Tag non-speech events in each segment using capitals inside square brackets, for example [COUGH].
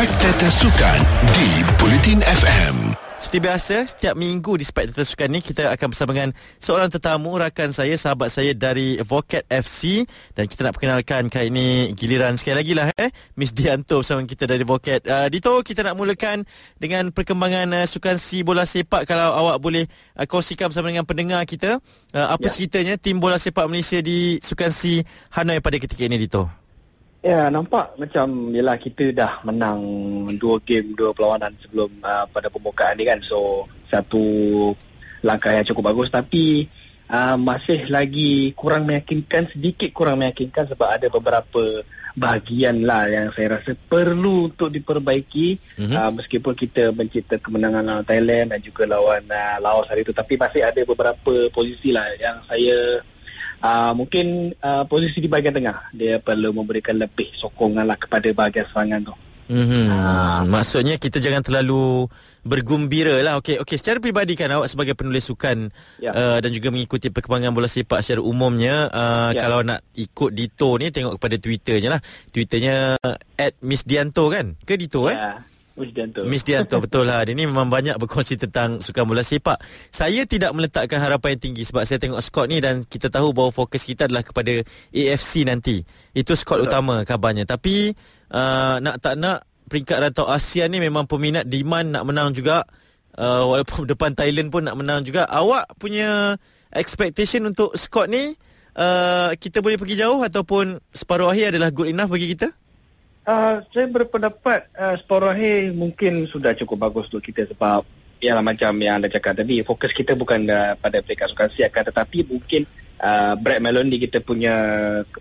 Spectator Sukan di Bulletin FM. Seperti biasa, setiap minggu di Spectator Sukan ni kita akan bersama dengan seorang tetamu, rakan saya, sahabat saya dari Vocat FC dan kita nak perkenalkan kali ini giliran sekali lagi lah eh, Miss Dianto bersama kita dari Vocat. Uh, Dito, kita nak mulakan dengan perkembangan uh, sukan si bola sepak kalau awak boleh uh, kongsikan bersama dengan pendengar kita. Uh, apa ya. ceritanya tim bola sepak Malaysia di sukan si Hanoi pada ketika ini, Dito? Ya, nampak macam yalah kita dah menang dua game, dua perlawanan sebelum uh, pada pembukaan ni kan. So, satu langkah yang cukup bagus tapi uh, masih lagi kurang meyakinkan, sedikit kurang meyakinkan sebab ada beberapa bahagian lah yang saya rasa perlu untuk diperbaiki mm-hmm. uh, meskipun kita mencipta kemenangan lawan Thailand dan juga lawan uh, Laos hari itu tapi masih ada beberapa posisi lah yang saya uh, mungkin uh, posisi di bahagian tengah dia perlu memberikan lebih sokongan lah kepada bahagian serangan tu. Mm-hmm. Uh, Maksudnya kita jangan terlalu bergumbira lah. Okey, okey. Secara peribadi kan awak sebagai penulis sukan yeah. uh, dan juga mengikuti perkembangan bola sepak secara umumnya, uh, yeah. kalau nak ikut Dito ni tengok kepada Twitternya lah. Twitternya at Miss Dianto kan? Ke Dito yeah. eh? Miss Dianto. [LAUGHS] Betul lah. Dia ni memang banyak berkongsi tentang sukan bola sepak. Saya tidak meletakkan harapan yang tinggi sebab saya tengok skor ni dan kita tahu bahawa fokus kita adalah kepada AFC nanti. Itu skor utama kabarnya. Tapi uh, nak tak nak peringkat rantau Asia ni memang peminat demand nak menang juga. Uh, walaupun [LAUGHS] depan Thailand pun nak menang juga. Awak punya expectation untuk skor ni uh, kita boleh pergi jauh ataupun separuh akhir adalah good enough bagi kita? Uh, saya berpendapat uh, separuh akhir mungkin sudah cukup bagus untuk kita sebab ialah macam yang anda cakap tadi fokus kita bukan uh, pada peringkat sukan akan tetapi mungkin uh, Brad Melody kita punya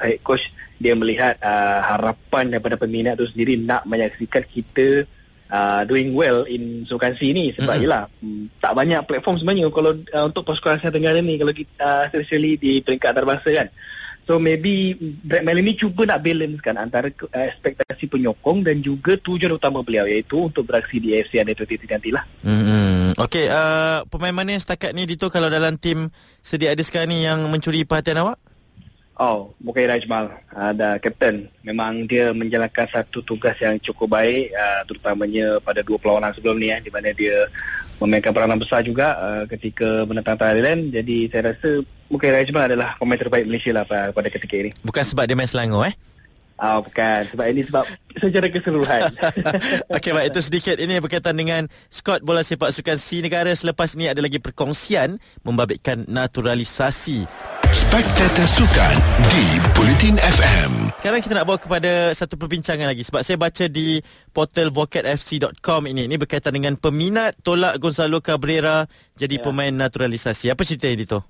head coach dia melihat uh, harapan daripada peminat itu sendiri nak menyaksikan kita uh, doing well in sukan C ni sebab mm-hmm. ialah um, tak banyak platform sebenarnya kalau uh, untuk pasukan Asia Tenggara ni kalau kita uh, especially di peringkat antarabangsa kan So maybe Brad Melanie cuba nak balance kan antara uh, ekspektasi penyokong dan juga tujuan utama beliau iaitu untuk beraksi di AFC Under 23 nanti lah. Hmm. Okay, uh, pemain mana yang setakat ni Dito kalau dalam tim sedia ada sekarang ni yang mencuri perhatian awak? Oh, Mukai Rajmal ada uh, kapten. Memang dia menjalankan satu tugas yang cukup baik uh, terutamanya pada dua perlawanan sebelum ni eh, di mana dia memainkan peranan besar juga uh, ketika menentang Thailand. Jadi saya rasa Mungkin Rajman adalah pemain terbaik Malaysia lah pada ketika ini. Bukan sebab dia main Selangor eh? Ah, oh, bukan. Sebab ini sebab secara keseluruhan. [LAUGHS] Okey, baik. Itu sedikit ini berkaitan dengan skot bola sepak sukan si negara. Selepas ini ada lagi perkongsian membabitkan naturalisasi. Spectator Sukan di Bulletin FM. Sekarang kita nak bawa kepada satu perbincangan lagi sebab saya baca di portal vocatfc.com ini ini berkaitan dengan peminat tolak Gonzalo Cabrera jadi ya. pemain naturalisasi. Apa cerita ini tu?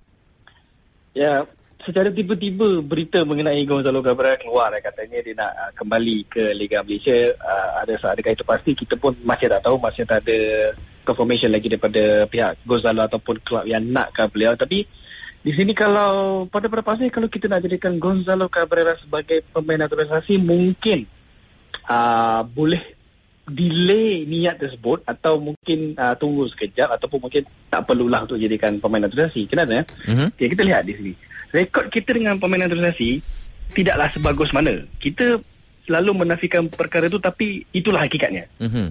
Ya, secara tiba-tiba berita mengenai Gonzalo Cabrera keluar eh, katanya dia nak uh, kembali ke Liga Malaysia uh, ada adakah itu pasti? Kita pun masih tak tahu masih tak ada confirmation lagi daripada pihak Gonzalo ataupun kelab yang nakkan beliau. Tapi di sini kalau pada perpasnya kalau kita nak jadikan Gonzalo Cabrera sebagai pemain naturalisasi mungkin uh, boleh delay niat tersebut atau mungkin uh, tunggu sekejap ataupun mungkin tak perlulah untuk jadikan pemain naturalisasi. Kenapa ya? Uh-huh. Okay, kita lihat di sini. Rekod kita dengan pemain naturalisasi tidaklah sebagus mana. Kita selalu menafikan perkara itu tapi itulah hakikatnya. Uh-huh.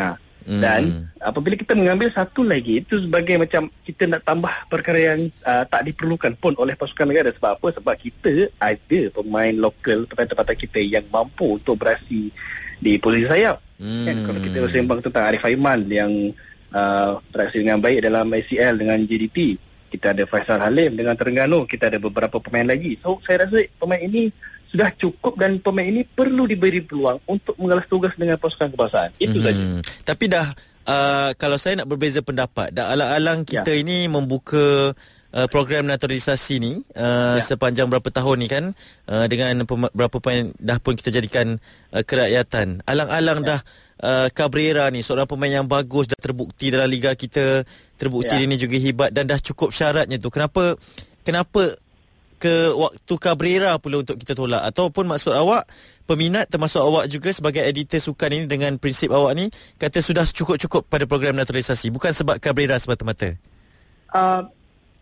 Ha. Dan uh apabila kita mengambil satu lagi itu sebagai macam kita nak tambah perkara yang uh, tak diperlukan pun oleh pasukan negara sebab apa? Sebab kita ada pemain lokal tempat-tempat kita yang mampu untuk beraksi di posisi sayap. Hmm. Kan, kalau kita sembang tentang Arif Aiman yang uh, beraksi dengan baik dalam ICL dengan JDT. Kita ada Faisal Halim dengan Terengganu. Kita ada beberapa pemain lagi. So, saya rasa pemain ini sudah cukup dan pemain ini perlu diberi peluang untuk mengalas tugas dengan pasukan kebangsaan. Itu hmm. saja. Tapi dah, uh, kalau saya nak berbeza pendapat, dah alang-alang kita ya. ini membuka uh, program naturalisasi ni uh, ya. sepanjang berapa tahun ni kan uh, dengan pem- berapa pemain dah pun kita jadikan uh, kerakyatan. Alang-alang ya. dah uh, Cabrera ni seorang pemain yang bagus dah terbukti dalam liga kita, terbukti ya. ini juga hebat dan dah cukup syaratnya tu. Kenapa kenapa ke waktu Cabrera pula untuk kita tolak ataupun maksud awak peminat termasuk awak juga sebagai editor sukan ini dengan prinsip awak ni kata sudah cukup-cukup pada program naturalisasi bukan sebab Cabrera semata-mata. Uh,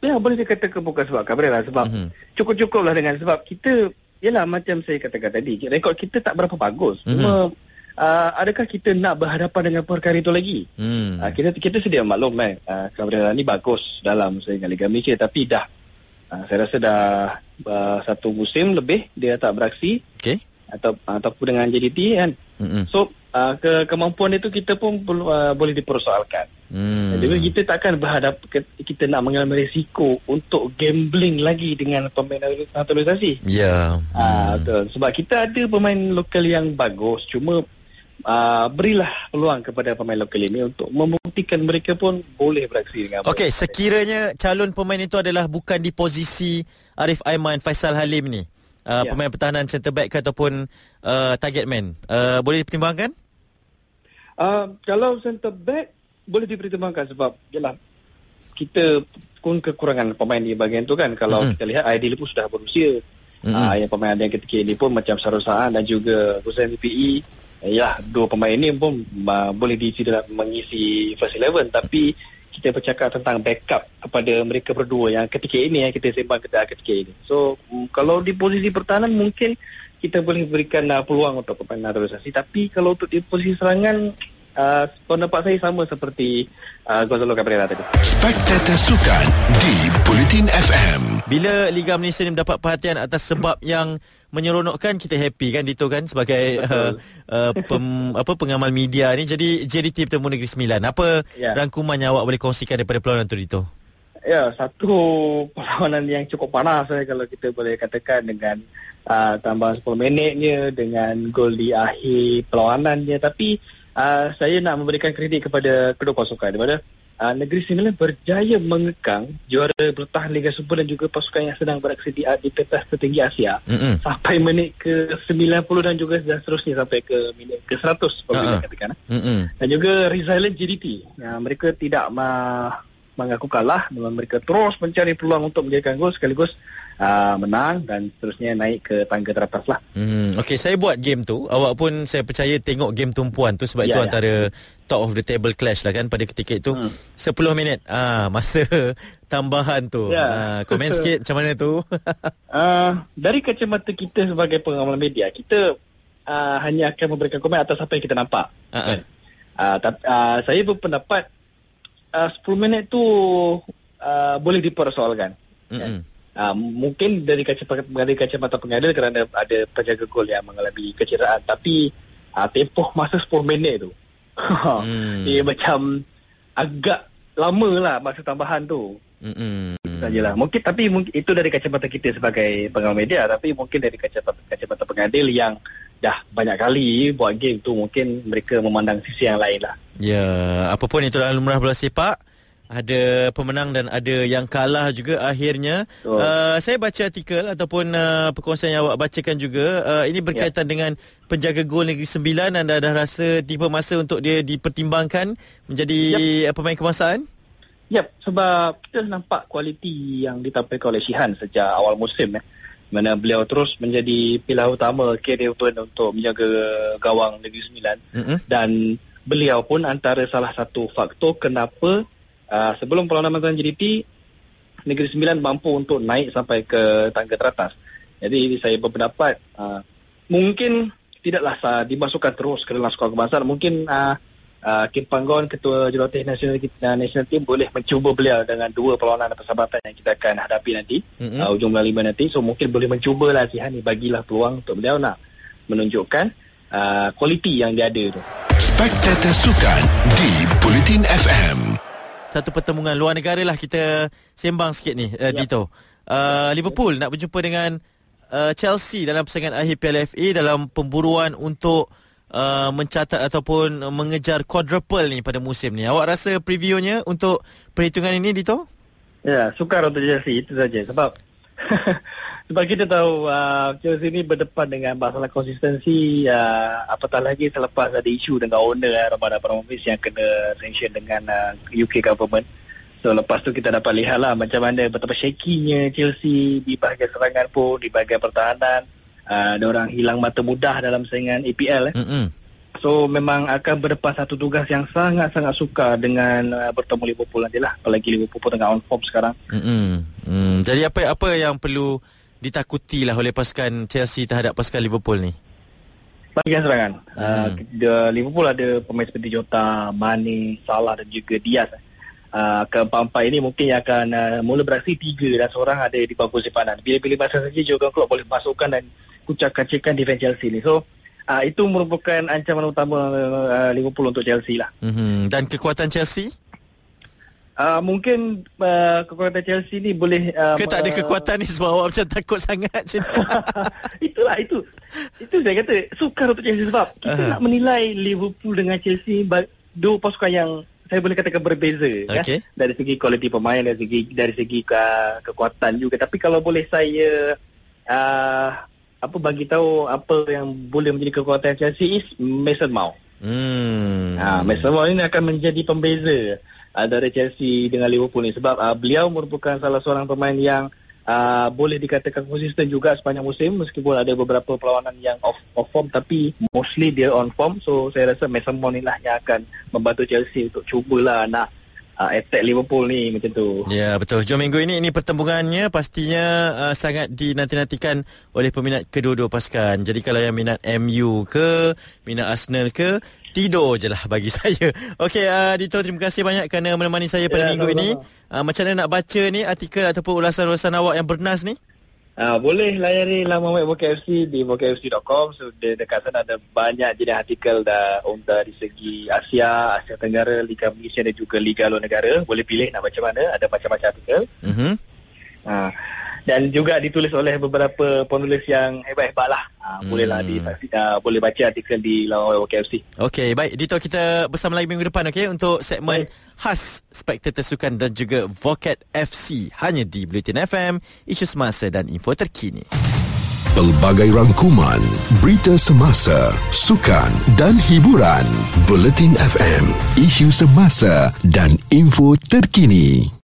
Ya boleh dikatakan bukan sebab Cabrera sebab mm-hmm. cukup-cukup lah dengan sebab kita Yalah macam saya katakan tadi Rekod kita tak berapa bagus mm-hmm. Uh, adakah kita nak berhadapan dengan perkara itu lagi? Hmm. Uh, kita kita sedia maklum kan. Uh, Kabrera ni bagus dalam dengan Liga Malaysia tapi dah uh, saya rasa dah uh, satu musim lebih dia tak beraksi Okey. atau ataupun dengan JDT kan. Mm-mm. So uh, ke kemampuan itu kita pun uh, boleh dipersoalkan. Hmm. Jadi kita takkan berhadap kita nak mengambil risiko untuk gambling lagi dengan pemain naturalisasi. Ya. Ah betul. Sebab kita ada pemain lokal yang bagus cuma uh, berilah peluang kepada pemain lokal ini untuk membuktikan mereka pun boleh beraksi dengan baik. Okey, sekiranya calon pemain itu adalah bukan di posisi Arif Aiman, Faisal Halim ni. Uh, Ya. Pemain pertahanan centre back ke ataupun uh, target man. Uh, boleh dipertimbangkan? Uh, kalau centre back boleh dipertimbangkan sebab yalah kita pun kekurangan pemain di bahagian tu kan kalau Mhm. kita lihat Aidil pun sudah berusia. Mhm. Ah yang pemain yang ketika ini pun macam Sarul Saan dan juga Hussein PPE ya dua pemain ini pun uh, boleh diisi dalam mengisi first eleven. Tapi kita bercakap tentang backup kepada mereka berdua. Yang ketika ini yang kita sembang ketika, ketika ini. So mm, kalau di posisi pertahanan mungkin kita boleh berikan uh, peluang untuk pemain naturalisasi tapi kalau untuk di posisi serangan uh, pendapat saya sama seperti uh, Gonzalo Cabrera tadi. Spectator Sukan di Bulletin FM. Bila Liga Malaysia ni mendapat perhatian atas sebab yang menyeronokkan kita happy kan Dito kan sebagai uh, uh, pem, apa pengamal media ni jadi JDT Bertemu Negeri Sembilan apa Ya. rangkumannya awak boleh kongsikan daripada perlawanan tu Dito Ya, satu [LAUGHS] perlawanan yang cukup panas eh, kalau kita boleh katakan dengan uh, tambahan 10 minitnya dengan gol di akhir perlawanannya tapi uh, saya nak memberikan kredit kepada kedua pasukan di mana uh, Negeri Sembilan berjaya mengekang juara bertahan Liga Super dan juga pasukan yang sedang beraksi di, di pentas tertinggi Asia Mm-mm. sampai minit ke 90 dan juga dan seterusnya sampai ke minit ke 100 apabila Ha-ha. katakan. Mm-mm. Dan juga resilient JDT. Ya, mereka tidak ma- mengaku kalah. Mereka terus mencari peluang untuk menjadikan gol sekaligus uh, menang dan seterusnya naik ke tangga teratas lah. Hmm, okay, saya buat game tu. Awak pun saya percaya tengok game tumpuan tu sebab Ya, itu ya. antara top of the table clash lah kan pada ketika itu. Hmm. 10 minit. Ah, masa [LAUGHS] tambahan tu. Ya. Ah, komen sikit macam mana tu? Uh, [LAUGHS] dari kacamata kita sebagai pengamal media, kita uh, hanya akan memberikan komen atas apa yang kita nampak. Ah, ah. Uh, tapi, uh, saya berpendapat uh, 10 minit tu uh, boleh dipersoalkan. Mm-mm. Uh, mungkin dari kacamata dari kacamata pengadil kerana ada penjaga gol yang mengalami kecederaan tapi uh, tempoh masa 10 minit tu [LAUGHS] Hmm. dia macam agak lama lah masa tambahan tu Mm-mm. sajalah mungkin tapi mungkin itu dari kacamata kita sebagai pengawal media tapi mungkin dari kacamata kacamata pengadil yang dah banyak kali buat game tu mungkin mereka memandang sisi yang lain lah Ya, apa pun itu dalam lumrah bola sepak ada pemenang dan ada yang kalah juga akhirnya. Betul. Uh, saya baca artikel ataupun uh, perkongsian yang awak bacakan juga. Uh, ini berkaitan dengan penjaga gol Negeri Sembilan anda dah rasa tiba masa untuk dia dipertimbangkan menjadi yep. pemain kebangsaan? Yep, sebab kita nampak kualiti yang ditampilkan oleh Shihan sejak awal musim eh. Mana beliau terus menjadi pilar utama Kerry Urban untuk menjaga gawang Negeri Sembilan Mm-mm. dan beliau pun antara salah satu faktor kenapa uh, sebelum perlawanan melawan JDT Negeri Sembilan mampu untuk naik sampai ke tangga teratas. Jadi saya berpendapat uh, mungkin tidaklah sah dimasukkan terus ke dalam skuad kebangsaan. Mungkin uh, uh, Kim Panggon ketua jurulatih nasional kita national team boleh mencuba beliau dengan dua perlawanan persahabatan yang kita akan hadapi nanti Mm-mm. uh, ujung bulan lima nanti. So mungkin boleh mencubalah Sihan ni bagilah peluang untuk beliau nak menunjukkan uh, kualiti yang dia ada tu. Spectator Sukan di Bulletin FM. Satu pertemuan luar negara lah kita sembang sikit ni uh, Ya. Dito. Uh, Liverpool nak berjumpa dengan uh, Chelsea dalam persaingan akhir Piala FA dalam pemburuan untuk uh, mencatat ataupun mengejar quadruple ni pada musim ni. Awak rasa previewnya untuk perhitungan ini Dito? Ya, sukar untuk Chelsea itu saja sebab [LAUGHS] sebab kita tahu uh, Chelsea ni berdepan dengan masalah konsistensi uh, apatah lagi selepas ada isu dengan owner uh, Roman Abramovich yang kena sanction dengan uh, UK government. So lepas tu kita dapat lihat lah macam mana betapa shaky-nya Chelsea di bahagian serangan pun, di bahagian pertahanan. Uh, orang hilang mata mudah dalam saingan APL eh. Mm-mm. So memang akan berdepan satu tugas yang sangat-sangat sukar dengan uh, bertemu Liverpool nanti lah. Apalagi Liverpool pun tengah on form sekarang. Mm-mm. Mm. Jadi apa apa yang perlu ditakuti lah oleh pasukan Chelsea terhadap pasukan Liverpool ni? bahagian serangan. Hmm. Uh, Liverpool ada pemain seperti Jota, Mane, Salah dan juga Diaz. Uh, keempat-empat ini mungkin yang akan uh, mula beraksi tiga dan seorang ada di bangku simpanan. Bila-bila masa saja Jurgen Klopp boleh masukkan dan kucak-kacirkan defense Chelsea ni. So, uh, itu merupakan ancaman utama uh, Liverpool untuk Chelsea lah. Mm-hmm. Dan kekuatan Chelsea? Uh, mungkin uh, kekuatan Chelsea ni boleh uh, Ke tak ada kekuatan ni sebab awak macam takut sangat macam [LAUGHS] Itulah itu Itu saya kata sukar untuk Chelsea sebab Kita uh-huh. nak menilai Liverpool dengan Chelsea Dua pasukan yang saya boleh katakan berbeza okay. ya? Dari segi kualiti pemain Dari segi dari segi uh, kekuatan juga Tapi kalau boleh saya uh, apa bagi tahu Apa yang boleh menjadi kekuatan Chelsea is Mason Mount. Hmm. uh, Mason Mount ini akan menjadi pembeza antara Chelsea dengan Liverpool ni. Sebab uh, beliau merupakan salah seorang pemain yang uh, boleh dikatakan konsisten juga sepanjang musim meskipun ada beberapa perlawanan yang off, off form tapi mostly dia on form. So saya rasa Mason Mount inilah yang akan membantu Chelsea untuk cubalah nak uh, attack Liverpool ni macam tu. Ya betul. Jom minggu ini ini pertembungannya pastinya uh, sangat dinanti-nantikan oleh peminat kedua-dua pasukan. Jadi kalau yang minat MU ke, minat Arsenal ke, tidur je lah bagi [LAUGHS] saya. Okey uh, Dito terima kasih banyak kerana menemani saya pada ya, minggu sama-sama. ini. Uh, macam mana nak baca ni artikel ataupun ulasan-ulasan awak yang bernas ni? Uh, boleh layari laman web Vokai FC di vokaifc.com so, de- dekat sana ada banyak jenis artikel dah untuk dari segi Asia, Asia Tenggara, Liga Malaysia dan juga Liga Luar Negara. Boleh pilih nak baca mana ada macam-macam artikel. Uh-huh. uh, dan juga ditulis oleh beberapa penulis yang hebat-hebat lah uh, hmm. bolehlah di, uh, boleh baca artikel di laman web Vokai FC Okey, baik Dito kita bersama lagi minggu depan okay, untuk segmen baik khas Spectator Sukan dan juga Vocat FC hanya di Bulletin FM, isu semasa dan info terkini. Pelbagai rangkuman, berita semasa, sukan dan hiburan. Bulletin FM, isu semasa dan info terkini.